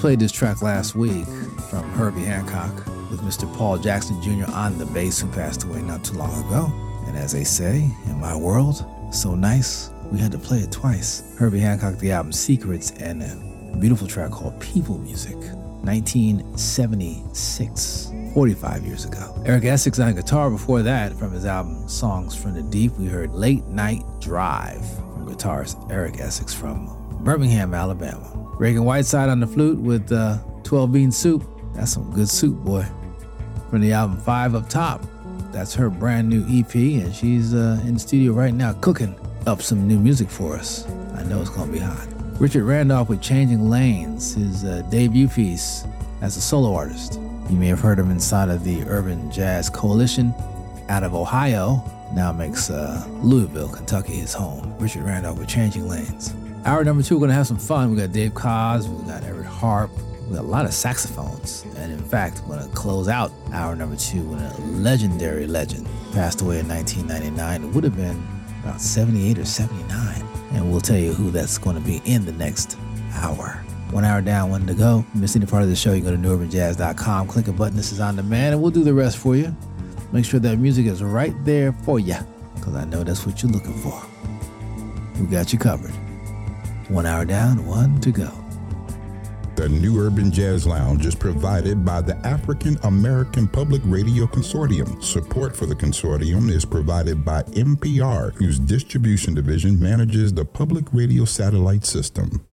played this track last week from Herbie Hancock with Mr. Paul Jackson Jr. on the bass, who passed away not too long ago. And as they say, in my world, so nice, we had to play it twice. Herbie Hancock, the album Secrets, and a beautiful track called People Music, 1976. 45 years ago. Eric Essix on guitar before that from his album Songs from the Deep. We heard Late Night Drive from guitarist Eric Essix from Birmingham, Alabama. Ragan Whiteside on the flute with uh, 12 bean soup. That's some good soup, boy. From the album Five Up Top. That's her brand new EP, and she's uh, in the studio right now cooking up some new music for us. I know it's gonna be hot. Richard Randolph with Changing Lanes, his uh, debut piece as a solo artist. You may have heard him inside of the Urban Jazz Coalition out of Ohio. Now makes uh, Louisville, Kentucky his home. Richard Randolph with Changing Lanes. Hour number two, we're gonna have some fun. We got Dave Koz, we got Eric Harp, we got a lot of saxophones. And in fact, we're gonna close out hour number two with a legendary legend. Passed away in 1999. It would have been about 78 or 79. And we'll tell you who that's gonna be in the next hour. One hour down, one to go. Miss any part of the show, you go to newurbanjazz.com, click a button, this is on demand, and we'll do the rest for you. Make sure that music is right there for you, because I know that's what you're looking for. We got you covered. One hour down, one to go. The New Urban Jazz Lounge is provided by the African American Public Radio Consortium. Support for the consortium is provided by NPR, whose distribution division manages the public radio satellite system.